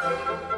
Música